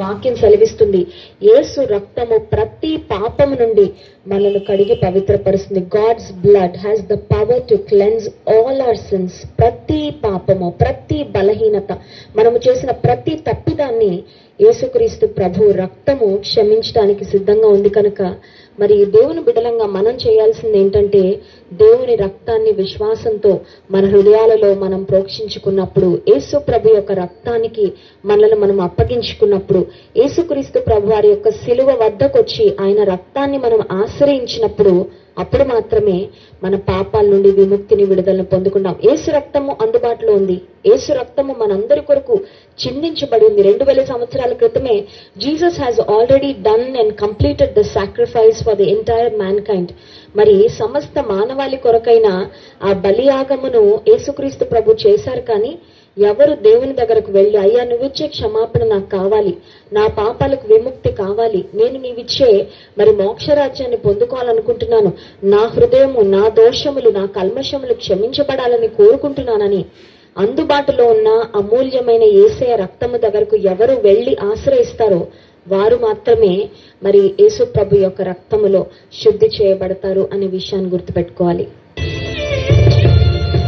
వాక్యం సెలవిస్తుంది. ఏసు రక్తము ప్రతి పాపము నుండి మనల్ని కడిగి పవిత్రపరుస్తుంది. God's blood has the power to cleanse all our sins ప్రతి పాపము ప్రతి బలహీనత మనము చేసిన ప్రతి తప్పిదాన్ని యేసుక్రీస్తు ప్రభు రక్తము క్షమించడానికి సిద్ధంగా ఉంది కనుక మరి దేవుని బిడలంగా మనం చేయాల్సింది ఏంటంటే దేవుని రక్తాన్ని విశ్వాసంతో మన హృదయాలలో మనం ప్రోక్షించుకున్నప్పుడు యేసు ప్రభు యొక్క రక్తానికి మనల్ని మనం అప్పగించుకున్నప్పుడు యేసుక్రీస్తు ప్రభు వారి యొక్క సిలువ వద్దకొచ్చి ఆయన రక్తాన్ని మనం ఆశ్రయించినప్పుడు అప్పుడు మాత్రమే మన పాపాల నుండి విముక్తిని విడుదలను పొందుకుంటాం ఏసు రక్తము అందుబాటులో ఉంది. ఏసు రక్తము మనందరి కొరకు చిందించబడి ఉంది. రెండు వేల సంవత్సరాల క్రితమే Jesus has already done and completed the sacrifice for the entire mankind మరి సమస్త మానవాళి కొరకైన ఆ బలియాగమును యేసుక్రీస్తు ప్రభు చేశారు కానీ ఎవరు దేవుని దగ్గరకు వెళ్ళి అయ్యా నువ్విచ్చే క్షమాపణ నాకు కావాలి. నా పాపాలకు విముక్తి కావాలి. నేను నీవిచ్చే మరి మోక్షరాజ్యాన్ని పొందుకోవాలనుకుంటున్నాను. నా హృదయము నా దోషములు నా కల్మషములు క్షమించబడాలని కోరుకుంటున్నానని. అందుబాటులో ఉన్న అమూల్యమైన ఏసయ రక్తము దగ్గరకు ఎవరు వెళ్ళి ఆశ్రయిస్తారో వారు మాత్రమే మరి యేసు ప్రభు యొక్క రక్తములో శుద్ధి చేయబడతారు అనే విషయాన్ని గుర్తుపెట్టుకోవాలి.